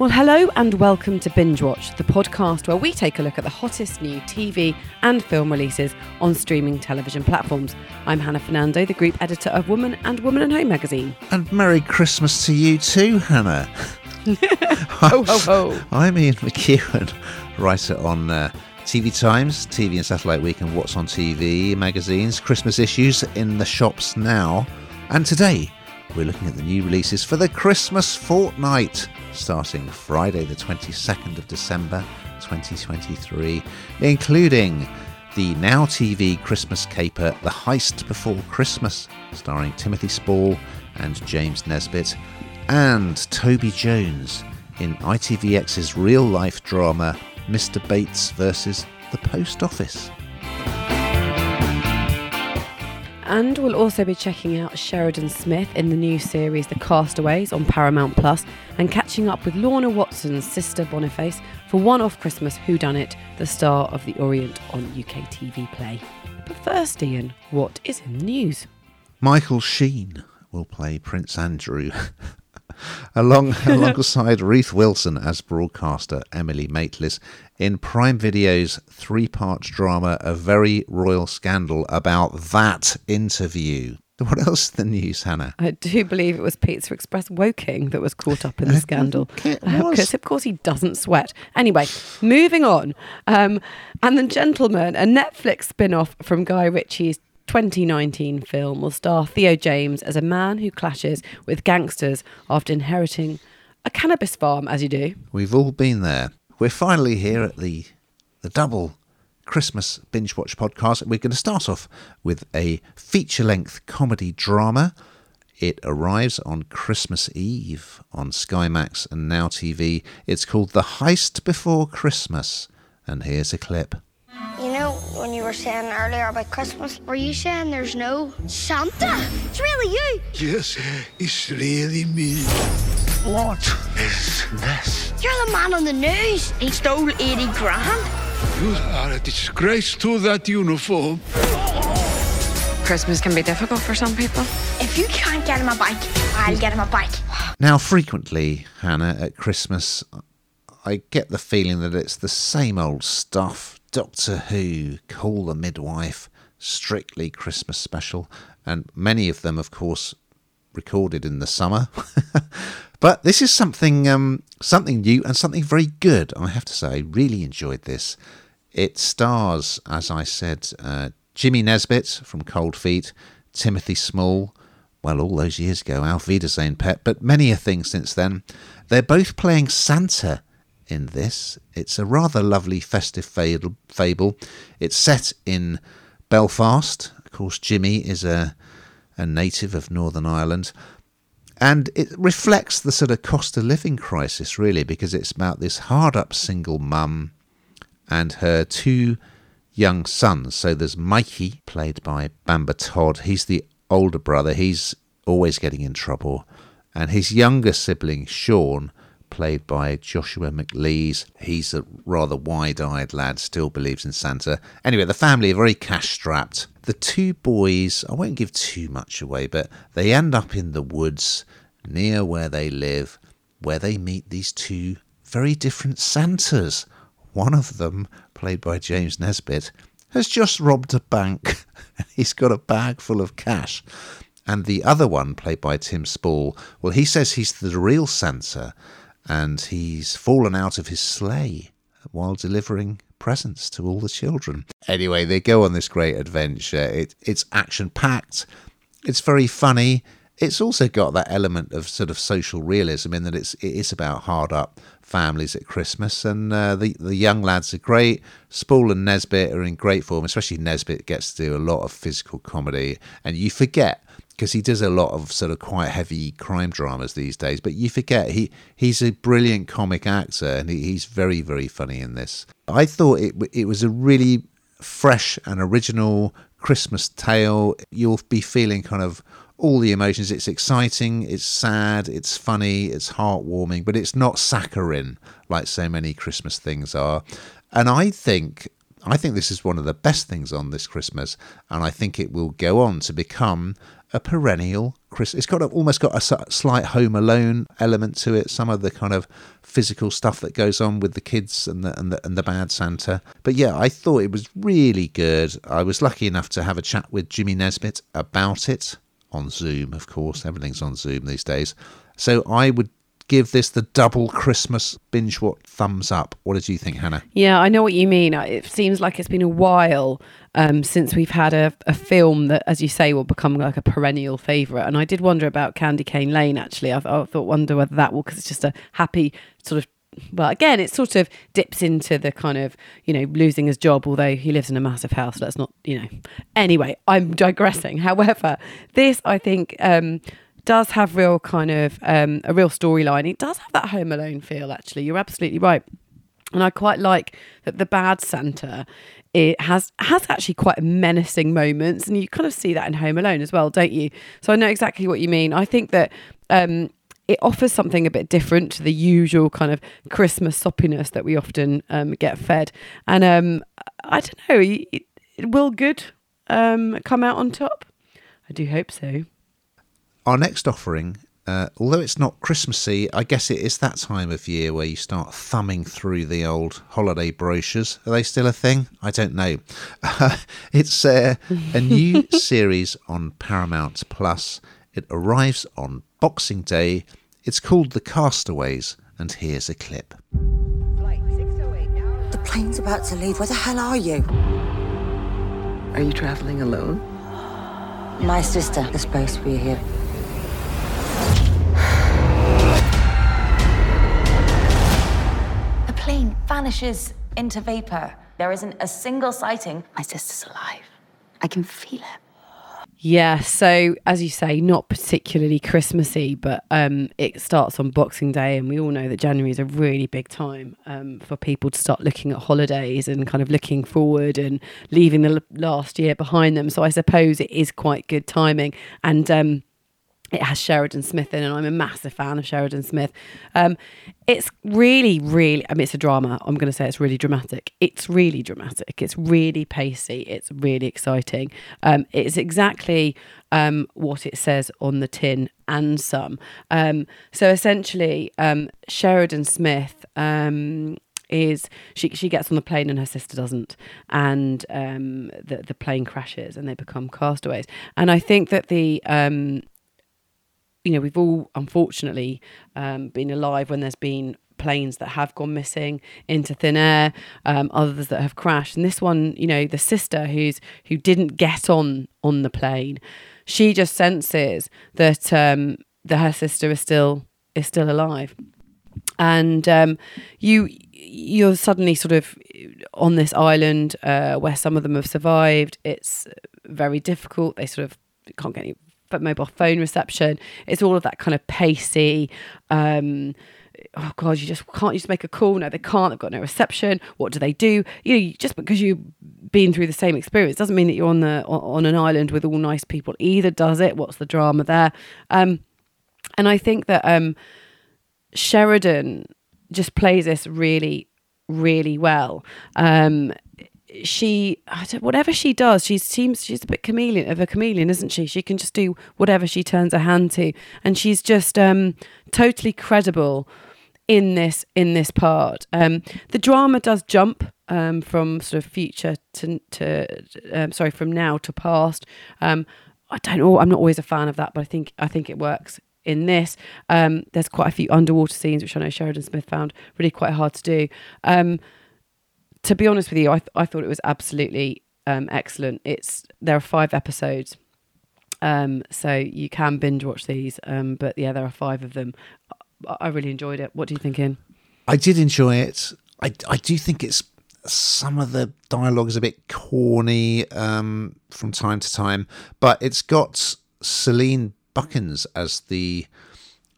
Well, hello and welcome to Binge Watch, the podcast where we take a look at the hottest new TV and film releases on streaming television platforms. I'm Hannah Fernando, the group editor of Woman and Woman and Home magazine. And Merry Christmas to you too, Hannah. ho, ho, ho. I'm Ian McEwan, writer on uh, TV Times, TV and Satellite Week, and What's on TV magazines, Christmas issues in the shops now. And today, we're looking at the new releases for the Christmas fortnight, starting Friday, the 22nd of December 2023, including the Now TV Christmas caper, The Heist Before Christmas, starring Timothy Spall and James Nesbitt, and Toby Jones in ITVX's real life drama, Mr. Bates versus the Post Office. And we'll also be checking out Sheridan Smith in the new series The Castaways on Paramount Plus and catching up with Lorna Watson's sister Boniface for One Off Christmas Who Done It, the star of The Orient on UK TV Play. But first, Ian, what is in the news? Michael Sheen will play Prince Andrew along alongside Ruth Wilson as broadcaster Emily Maitlis in Prime Video's three-part drama A Very Royal Scandal about that interview. What else the news, Hannah? I do believe it was Pizza Express Woking that was caught up in the scandal. Because, of course, he doesn't sweat. Anyway, moving on. Um, and The Gentlemen, a Netflix spin off from Guy Ritchie's 2019 film will star Theo James as a man who clashes with gangsters after inheriting a cannabis farm, as you do. We've all been there. We're finally here at the the double Christmas binge watch podcast. We're going to start off with a feature length comedy drama. It arrives on Christmas Eve on Sky Max and Now TV. It's called The Heist Before Christmas. And here's a clip. You know, when you were saying earlier about Christmas, were you saying there's no Santa? It's really you. Yes, it's really me. What is this? You're the man on the news. He stole 80 grand. You are a disgrace to that uniform. Christmas can be difficult for some people. If you can't get him a bike, I'll get him a bike. Now, frequently, Hannah, at Christmas, I get the feeling that it's the same old stuff Doctor Who, Call the Midwife, Strictly Christmas Special, and many of them, of course, recorded in the summer. but this is something um, something new and something very good. I have to say, I really enjoyed this. It stars, as I said, uh, Jimmy Nesbitt from Cold Feet, Timothy Spall, well, all those years ago, Auf Wiedersehen Pet, but many a thing since then. They're both playing Santa in this. It's a rather lovely festive fable. It's set in Belfast. Of course, Jimmy is a, a native of Northern Ireland. And it reflects the sort of cost of living crisis, really, because it's about this hard up single mum and her two young sons. So there's Mikey, played by Bamba Todd. He's the older brother. He's always getting in trouble. And his younger sibling, Sean, played by Joshua McLeese. He's a rather wide eyed lad, still believes in Santa. Anyway, the family are very cash strapped. The two boys, I won't give too much away, but they end up in the woods near where they live, where they meet these two very different Santas. One of them, played by James Nesbitt, has just robbed a bank. He's got a bag full of cash. And the other one, played by Tim Spall, well, he says he's the real Santa and he's fallen out of his sleigh while delivering presents to all the children. Anyway, they go on this great adventure. It, it's action packed, it's very funny. It's also got that element of sort of social realism in that it's it is about hard up families at Christmas, and uh, the the young lads are great. Spall and Nesbitt are in great form, especially Nesbitt gets to do a lot of physical comedy, and you forget because he does a lot of sort of quite heavy crime dramas these days. But you forget he he's a brilliant comic actor and he, he's very very funny in this. I thought it it was a really fresh and original Christmas tale. You'll be feeling kind of all the emotions. It's exciting, it's sad, it's funny, it's heartwarming, but it's not saccharine like so many Christmas things are. And I think I think this is one of the best things on this Christmas, and I think it will go on to become a perennial Chris. It's got a, almost got a slight Home Alone element to it. Some of the kind of physical stuff that goes on with the kids and the and the, and the bad Santa. But yeah, I thought it was really good. I was lucky enough to have a chat with Jimmy Nesbitt about it on Zoom. Of course, everything's on Zoom these days. So I would give this the double Christmas binge what thumbs up. What did you think, Hannah? Yeah, I know what you mean. Uh, It seems like it's been a while um, since we've had a, a film that, as you say, will become like a perennial favourite. And I did wonder about Candy Cane Lane, actually. I, I thought, wonder whether that will, because it's just a happy sort of. Well, again, it sort of dips into the kind of, you know, losing his job, although he lives in a massive house. Let's not, you know. Anyway, I'm digressing. However, this, I think, um, does have real kind of um, a real storyline. It does have that Home Alone feel, actually. You're absolutely right. And I quite like that the bad Santa it has has actually quite menacing moments, and you kind of see that in Home Alone as well, don't you? So I know exactly what you mean. I think that um, it offers something a bit different to the usual kind of Christmas soppiness that we often um, get fed. And um, I don't know, it, will good um, come out on top. I do hope so. Our next offering, uh, although it's not Christmassy, I guess it is that time of year where you start thumbing through the old holiday brochures. Are they still a thing? I don't know. it's uh, a new series on Paramount Plus. It arrives on Boxing Day. It's called The Castaways, and here's a clip. The plane's about to leave. Where the hell are you? Are you traveling alone? My sister is supposed to be here. Plane vanishes into vapor. There isn't a single sighting. My sister's alive. I can feel it. Yeah, so as you say, not particularly Christmassy, but um, it starts on Boxing Day, and we all know that January is a really big time um, for people to start looking at holidays and kind of looking forward and leaving the last year behind them. So I suppose it is quite good timing, and um, it has Sheridan Smith in, and I'm a massive fan of Sheridan Smith. Um, it's really, really, I mean, it's a drama. I'm going to say it's really dramatic. It's really dramatic. It's really pacey. It's really exciting. Um, it's exactly um, what it says on the tin and some. Um, so essentially, um, Sheridan Smith. Um, is she she gets on the plane and her sister doesn't and um the the plane crashes and they become castaways and i think that the um you know, we've all unfortunately um, been alive when there's been planes that have gone missing into thin air, um, others that have crashed. And this one, you know, the sister who's who didn't get on on the plane, she just senses that um, that her sister is still is still alive, and um, you you're suddenly sort of on this island uh, where some of them have survived. It's very difficult. They sort of can't get any mobile phone reception. It's all of that kind of pacey. Um, oh god, you just can't you just make a call? No, they can't. They've got no reception. What do they do? You know, just because you've been through the same experience doesn't mean that you're on the on, on an island with all nice people. Either does it? What's the drama there? Um, and I think that um, Sheridan just plays this really, really well. Um, she whatever she does she seems she's a bit chameleon of a chameleon isn't she? She can just do whatever she turns her hand to. And she's just um totally credible in this in this part. Um the drama does jump um from sort of future to to um, sorry from now to past. Um i don't know i'm not always a fan of that but i think i think it works in this. Um there's quite a few underwater scenes which i know sheridan smith found really quite hard to do. Um to be honest with you, I, th- I thought it was absolutely um, excellent. It's there are five episodes, um, so you can binge watch these. Um, but yeah, there are five of them. I, I really enjoyed it. What do you think, Ian? I did enjoy it. I, I do think it's some of the dialogue is a bit corny um, from time to time, but it's got Celine Buckens as the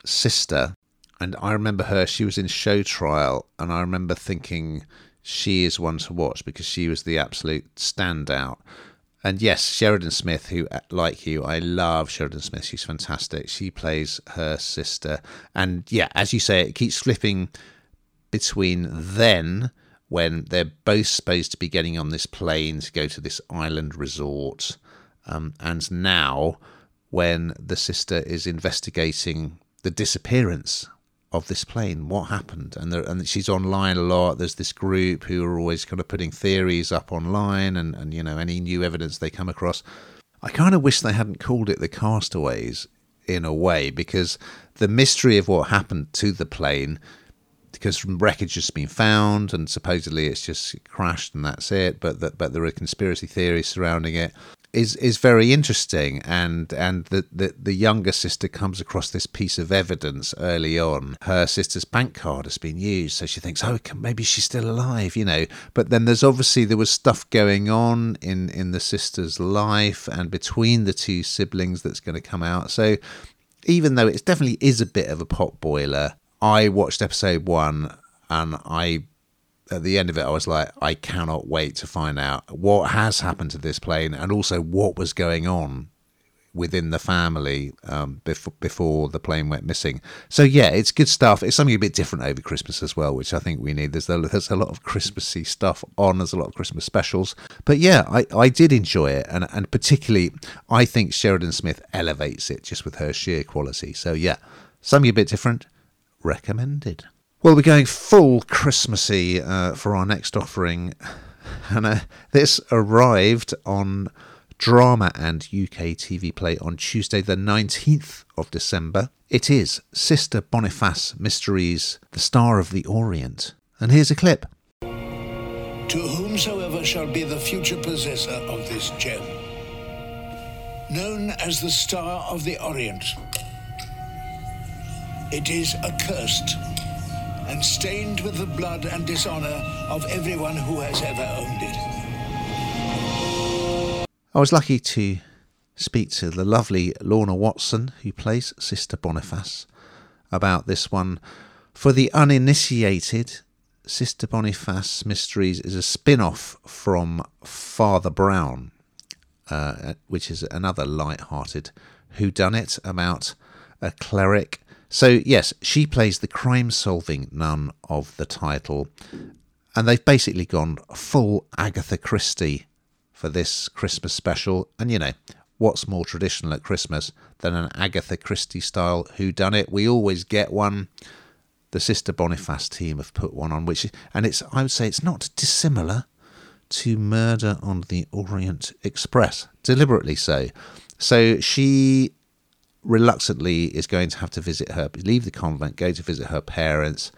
sister, and I remember her. She was in Show Trial, and I remember thinking she is one to watch because she was the absolute standout. And yes, Sheridan Smith, who, like you, I love Sheridan Smith. She's fantastic. She plays her sister. And yeah, as you say, it keeps flipping between then, when they're both supposed to be getting on this plane to go to this island resort, um, and now, when the sister is investigating the disappearance of this plane. What happened? And there, and she's online a lot. There's this group who are always kind of putting theories up online, and and you know any new evidence they come across. I kind of wish they hadn't called it the Castaways in a way because the mystery of what happened to the plane because wreckage has been found and supposedly it's just crashed and that's it but that but there are conspiracy theories surrounding it is is very interesting and and the, the the younger sister comes across this piece of evidence early on. Her sister's bank card has been used so she thinks oh maybe she's still alive you know. But then there's obviously there was stuff going on in in the sister's life and between the two siblings that's going to come out. So even though it definitely is a bit of a pot boiler i watched episode 1 and i at the end of it, I was like, I cannot wait to find out what has happened to this plane and also what was going on within the family um, before before the plane went missing. So yeah, it's good stuff. It's something a bit different over Christmas as well, which I think we need. There's a, there's a lot of Christmassy stuff on. There's a lot of Christmas specials. But yeah, I, I did enjoy it, and and particularly I think Sheridan Smith elevates it just with her sheer quality. So yeah, something a bit different. Recommended. Well, we're going full Christmassy uh, for our next offering, and uh, this arrived on Drama and UK TV Play on Tuesday, the 19th of December. It is Sister Boniface Mysteries, The Star of the Orient. And here's a clip. To whomsoever shall be the future possessor of this gem, known as the Star of the Orient, it is accursed and stained with the blood and dishonor of everyone who has ever owned it. I was lucky to speak to the lovely Lorna Watson, who plays Sister Boniface, about this one. For the uninitiated, Sister Boniface Mysteries is a spin off from Father Brown, uh, which is another light hearted whodunit about a cleric so, yes, she plays the crime solving nun of the title, and they've basically gone full Agatha Christie for this Christmas special. And you know, what's more traditional at Christmas than an Agatha Christie style Who Done It? We always get one. The Sister Boniface team have put one on, which and it's I would say it's not dissimilar to Murder on the Orient Express, deliberately so. So she reluctantly is going to have to visit her, leave the convent, go to visit her parents,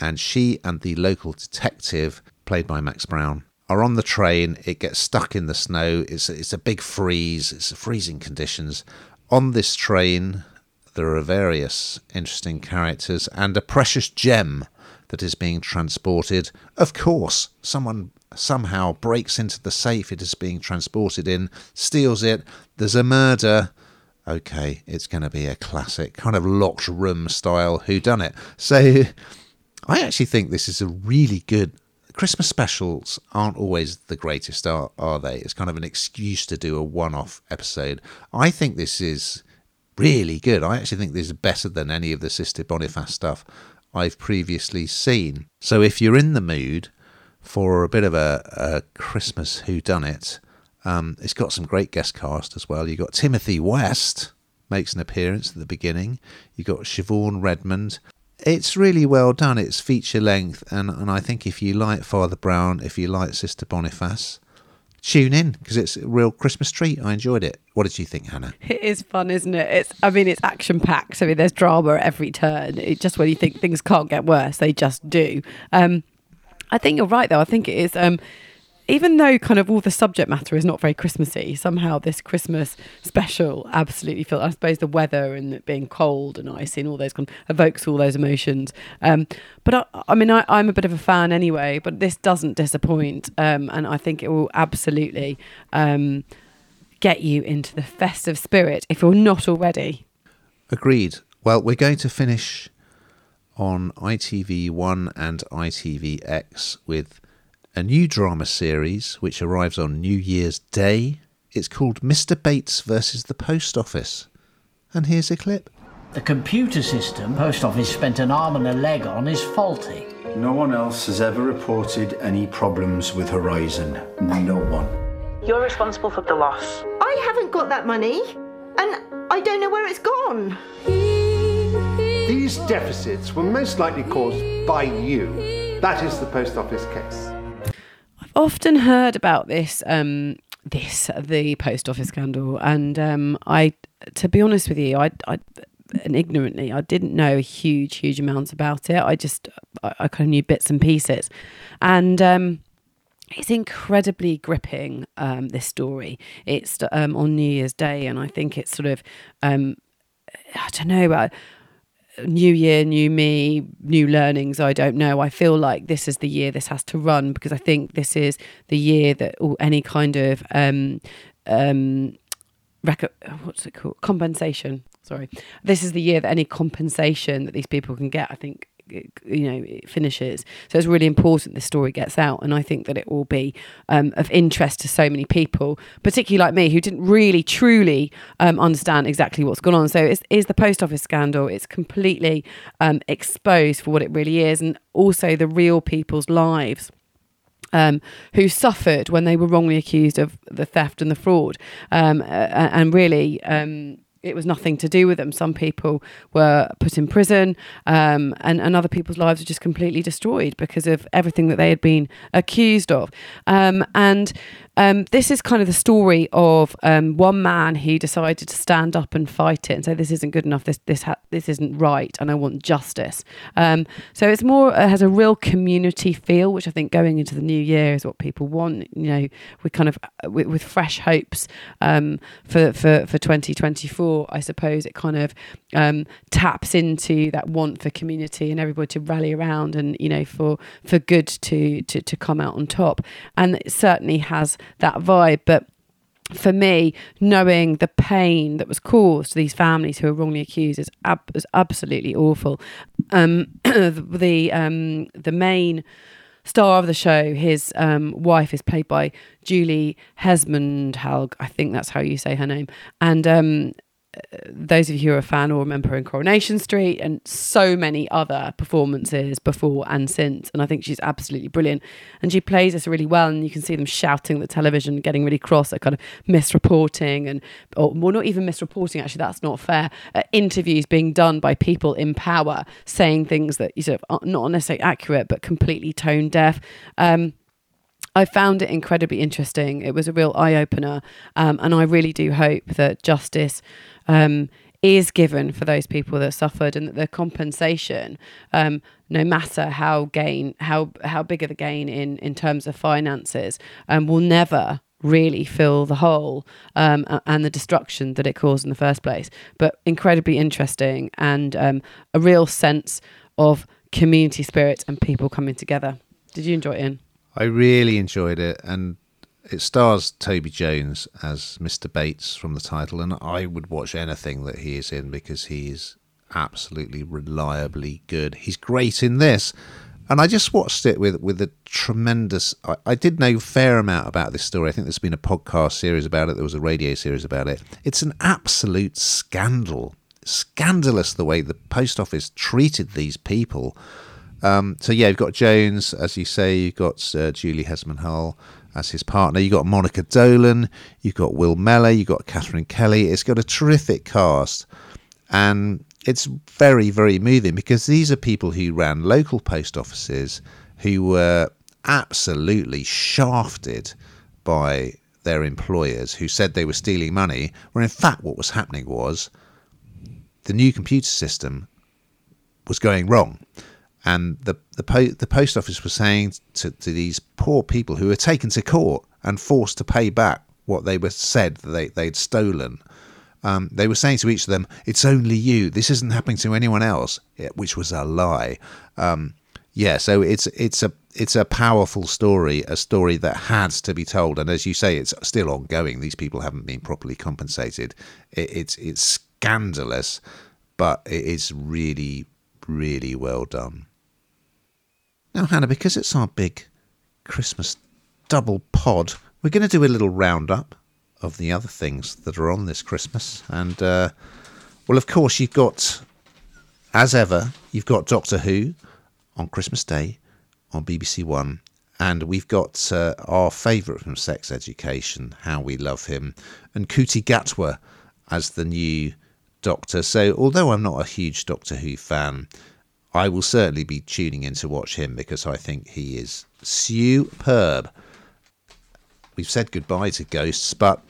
and she and the local detective, played by Max Brown, are on the train. It gets stuck in the snow. It's it's a big freeze. It's freezing conditions. On this train, there are various interesting characters and a precious gem that is being transported. Of course, someone somehow breaks into the safe it is being transported in, steals it. There's a murder okay, it's going to be a classic kind of locked room style Who Done It. So I actually think this is a really good. Christmas specials aren't always the greatest, are, are they? It's kind of an excuse to do a one off episode. I think this is really good. I actually think this is better than any of the Sister Boniface stuff I've previously seen. So if you're in the mood for a bit of a, a Christmas Who Done It, um, it's got some great guest cast as well. You've got Timothy West makes an appearance at the beginning. You've got Siobhan Redmond. It's really well done. It's feature length, and, and I think if you like Father Brown, if you like Sister Boniface, tune in because it's a real Christmas treat. I enjoyed it. What did you think, Hannah? It is fun, isn't it? It's I mean, it's action packed. I mean, there's drama at every turn. It just when you think things can't get worse, they just do. Um, I think you're right, though. I think it is. Um, even though kind of all the subject matter is not very Christmassy, somehow this Christmas special absolutely feels. I suppose the weather and it being cold and icy and all those kind of evokes all those emotions. Um, but I, I mean, I, am a bit of a fan anyway. But this doesn't disappoint, um, and I think it will absolutely um, get you into the festive spirit if you're not already. Agreed. Well, we're going to finish on ITV1 and ITVX with a new drama series which arrives on New Year's Day. It's called Mr. Bates versus the Post Office. And here's a clip. The computer system Post Office spent an arm and a leg on is faulty. No one else has ever reported any problems with Horizon. No one. You're responsible for the loss. I haven't got that money. and I don't know where it's gone. These deficits were most likely caused by you. That is the post office case. Often heard about this, um, this the post office scandal, and um, I, to be honest with you, I, I, and ignorantly, I didn't know huge, huge amounts about it. I just, I, I kind of knew bits and pieces, and. Um, it's incredibly gripping um, this story it's um, on new year's day and i think it's sort of um, i don't know new year, new me, new learnings. I don't know. I feel like this is the year this has to run because I think this is the year that any kind of um, um, rec- what's it called compensation. Sorry, this is the year that any compensation that these people can get. I think you know it finishes. So it's really important this story gets out and i think that it will be um, of interest to so many people particularly like me who didn't really truly um, understand exactly what's gone on. So it's, it's the post office scandal. It's completely um, exposed for what it really is and also the real people's lives um, who suffered when they were wrongly accused of the theft and the fraud, um, uh, and really um, it was nothing to do with them. Some people were put in prison, um, and, and other people's lives were just completely destroyed because of everything that they had been accused of. Um, and um, this is kind of the story of um, one man who decided to stand up and fight it and say, "This isn't good enough. This this ha- this isn't right, and I want justice." Um, so it's more it has a real community feel, which I think going into the new year is what people want. You know, we kind of uh, with, with fresh hopes um, for for for 2024. I suppose it kind of um, taps into that want for community and everybody to rally around, and you know, for for good to to to come out on top. And it certainly has that vibe. But for me, knowing the pain that was caused to these families who were wrongly accused is, ab- is absolutely awful. Um, the um, the main star of the show, his um, wife is played by Julie Hesmondhalgh. I think that's how you say her name, and um, those of you who are a fan will remember in Coronation Street and so many other performances before and since. And I think she's absolutely brilliant. And she plays this really well. And you can see them shouting at the television, getting really cross at kind of misreporting and, or well, not even misreporting, actually, that's not fair. Uh, interviews being done by people in power saying things that you sort of are not necessarily accurate, but completely tone deaf. Um, I found it incredibly interesting. It was a real eye opener. Um, and I really do hope that justice um, is given for those people that suffered and that the compensation, um, no matter how gain, how, how big of the gain in, in terms of finances, um, will never really fill the hole um, and the destruction that it caused in the first place. But incredibly interesting and um, a real sense of community spirit and people coming together. Did you enjoy it, Ian? I really enjoyed it, and it stars Toby Jones as Mr. Bates from the title, and I would watch anything that he is in because he is absolutely reliably good. He's great in this. And I just watched it with with a tremendous. I, I, did know a fair amount about this story. I think there's been a podcast series about it. There was a radio series about it. It's an absolute scandal, scandalous the way the post office treated these people. Um, so yeah, you've got Jones, as you say. You've got uh, Julie Hesmondhalgh as his partner. You've got Monica Dolan. You've got Will Mellor. You've got Katherine Kelly. It's got a terrific cast, and it's very very moving because these are people who ran local post offices who were absolutely shafted by their employers who said they were stealing money, when in fact what was happening was the new computer system was going wrong and the the, po- the post office was saying to, to these poor people who were taken to court and forced to pay back what they were said that they, they'd stolen. Um, they were saying to each of them, "It's only you. This isn't happening to anyone else," which was a lie. Um, yeah, so it's it's a it's a powerful story, a story that has to be told, and as you say, it's still ongoing. These people haven't been properly compensated. It, it's it's scandalous, but it is really really well done. Now, Hannah, because it's our big Christmas double pod, we're going to do a little roundup of the other things that are on this Christmas. And, uh, well, of course, you've got, as ever, you've got Doctor Who on Christmas Day on BBC One. And we've got uh, our favourite from Sex Education, How We Love Him, and Ncuti Gatwa as the new Doctor. So, although I'm not a huge Doctor Who fan, I will certainly be tuning in to watch him because I think he is superb. We've said goodbye to Ghosts, but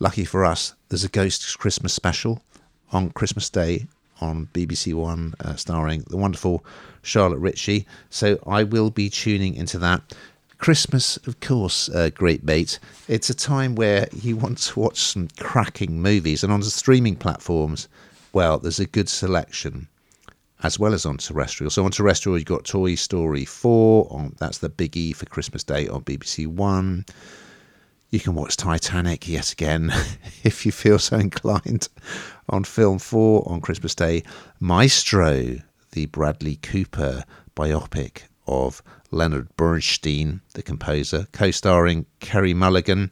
lucky for us, there's a Ghosts Christmas special on Christmas Day on BBC One, uh, starring the wonderful Charlotte Ritchie. So I will be tuning into that. Christmas, of course, uh, great bait. It's a time where you want to watch some cracking movies, and on the streaming platforms, well, there's a good selection as well as on terrestrial. So on terrestrial, you've got Toy Story 4, on, that's the biggie for Christmas Day on BBC One. You can watch Titanic yet again if you feel so inclined on Film 4 on Christmas Day. Maestro, the Bradley Cooper biopic of Leonard Bernstein, the composer, co starring Carey Mulligan.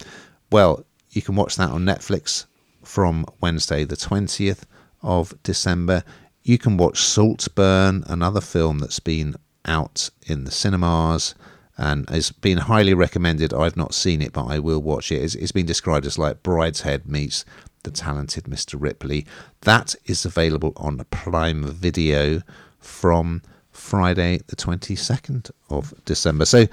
Well, you can watch that on Netflix from Wednesday, the 20th of December. You can watch Saltburn, another film that's been out in the cinemas and has been highly recommended. I've not seen it, but I will watch it. It's, it's been described as like Brideshead meets the talented Mr. Ripley. That is available on Prime Video from Friday, the 22nd of December. So,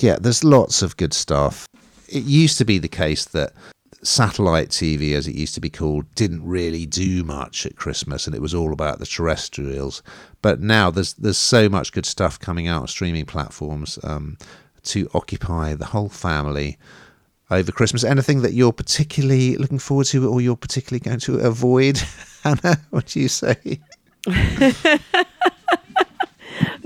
yeah, there's lots of good stuff. It used to be the case that satellite TV, as it used to be called, didn't really do much at Christmas, and it was all about the terrestrials. But now there's there's so much good stuff coming out on streaming platforms um, to occupy the whole family over Christmas. Anything that you're particularly looking forward to, or you're particularly going to avoid, Hannah? What do you say?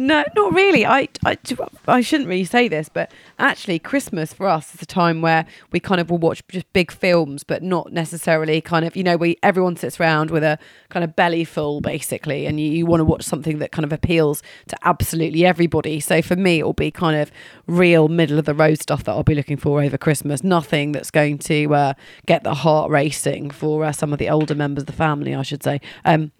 No, not really. I, I, I shouldn't really say this, but actually, Christmas for us is a time where we kind of will watch just big films, but not necessarily kind of, you know, we everyone sits around with a kind of belly full, basically, and you, you want to watch something that kind of appeals to absolutely everybody. So for me, it'll be kind of real middle of the road stuff that I'll be looking for over Christmas. Nothing that's going to uh, get the heart racing for uh, some of the older members of the family, I should say. Um,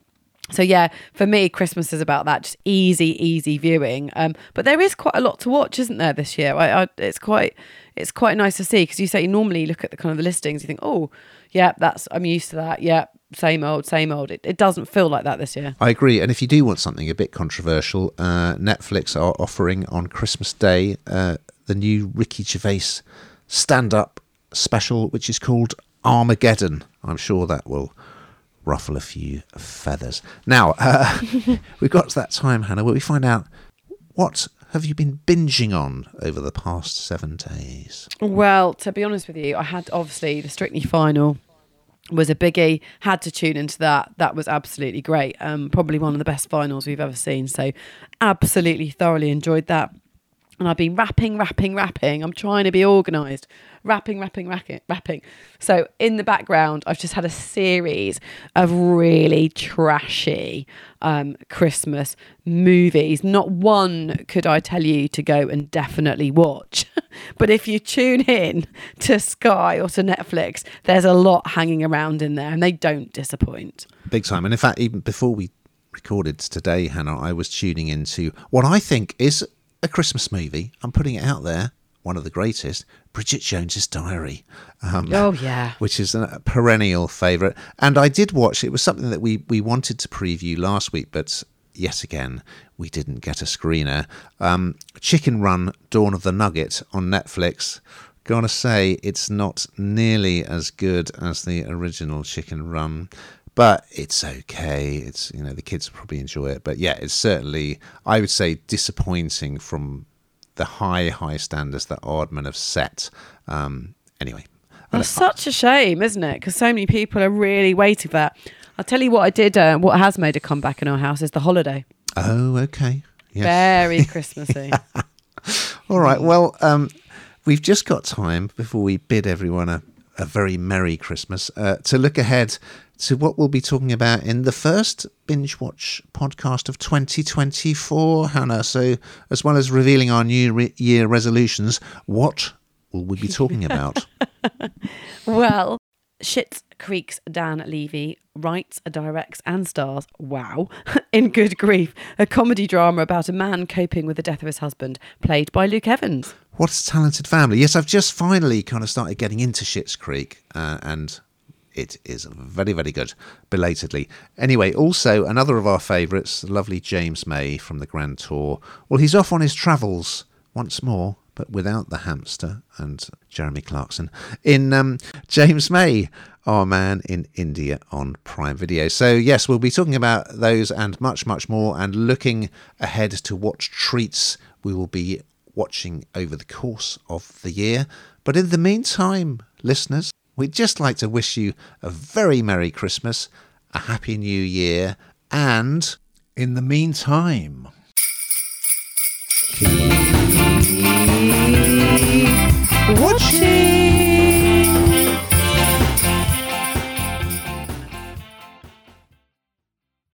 so yeah, for me, Christmas is about that just easy, easy viewing. Um, but there is quite a lot to watch, isn't there, this year? I, I, it's quite, it's quite nice to see because you say you normally look at the kind of the listings, you think, oh, yeah, that's I'm used to that. Yeah, same old, same old. It, it doesn't feel like that this year. I agree. And if you do want something a bit controversial, uh, Netflix are offering on Christmas Day uh, the new Ricky Gervais stand-up special, which is called Armageddon. I'm sure that will ruffle a few feathers. Now, uh, we've got to that time, Hannah, where we find out what have you been binging on over the past seven days? Well, to be honest with you, I had obviously the Strictly final was a biggie. Had to tune into that. That was absolutely great. Um, probably one of the best finals we've ever seen. So, absolutely thoroughly enjoyed that. And I've been wrapping, wrapping, wrapping. I'm trying to be organised wrapping, wrapping, wrapping, wrapping. So in the background, I've just had a series of really trashy um, Christmas movies. Not one could I tell you to go and definitely watch. but if you tune in to Sky or to Netflix, there's a lot hanging around in there and they don't disappoint. Big time. And in fact, even before we recorded today, Hannah, I was tuning into what I think is a Christmas movie. I'm putting it out there one of the greatest, Bridget Jones's Diary. Um, oh yeah, which is a perennial favourite. And I did watch. It was something that we we wanted to preview last week, but yet again we didn't get a screener. Um, Chicken Run: Dawn of the Nugget on Netflix. Gotta say, it's not nearly as good as the original Chicken Run but it's okay. It's you know the kids will probably enjoy it, but yeah, it's certainly I would say disappointing from the high, high standards that Aardman have set. Um, anyway. That's such a shame, isn't it? Because so many people are really waiting for that. I'll tell you what I did, uh, what has made a comeback in our house is the holiday. Oh, okay. Yes. Very Christmassy. All right. Well, um, we've just got time before we bid everyone a, a very Merry Christmas uh, to look ahead to what we'll be talking about in the first Binge Watch podcast of 2024, Hannah. So, as well as revealing our new re- year resolutions, what will we be talking about? well, Schitt's Creek's Dan Levy writes, directs, and stars, wow, in Good Grief, a comedy drama about a man coping with the death of his husband, played by Luke Evans. What a talented family. Yes, I've just finally kind of started getting into Schitt's Creek uh, and it is very, very good, belatedly. Anyway, also another of our favourites, the lovely James May from the Grand Tour. Well, he's off on his travels once more, but without the hamster and Jeremy Clarkson, in um, James May, our man in India on Prime Video. So, yes, we'll be talking about those and much, much more, and looking ahead to what treats we will be watching over the course of the year. But in the meantime, listeners, We'd just like to wish you a very Merry Christmas, a Happy New Year, and in the meantime, keep watching.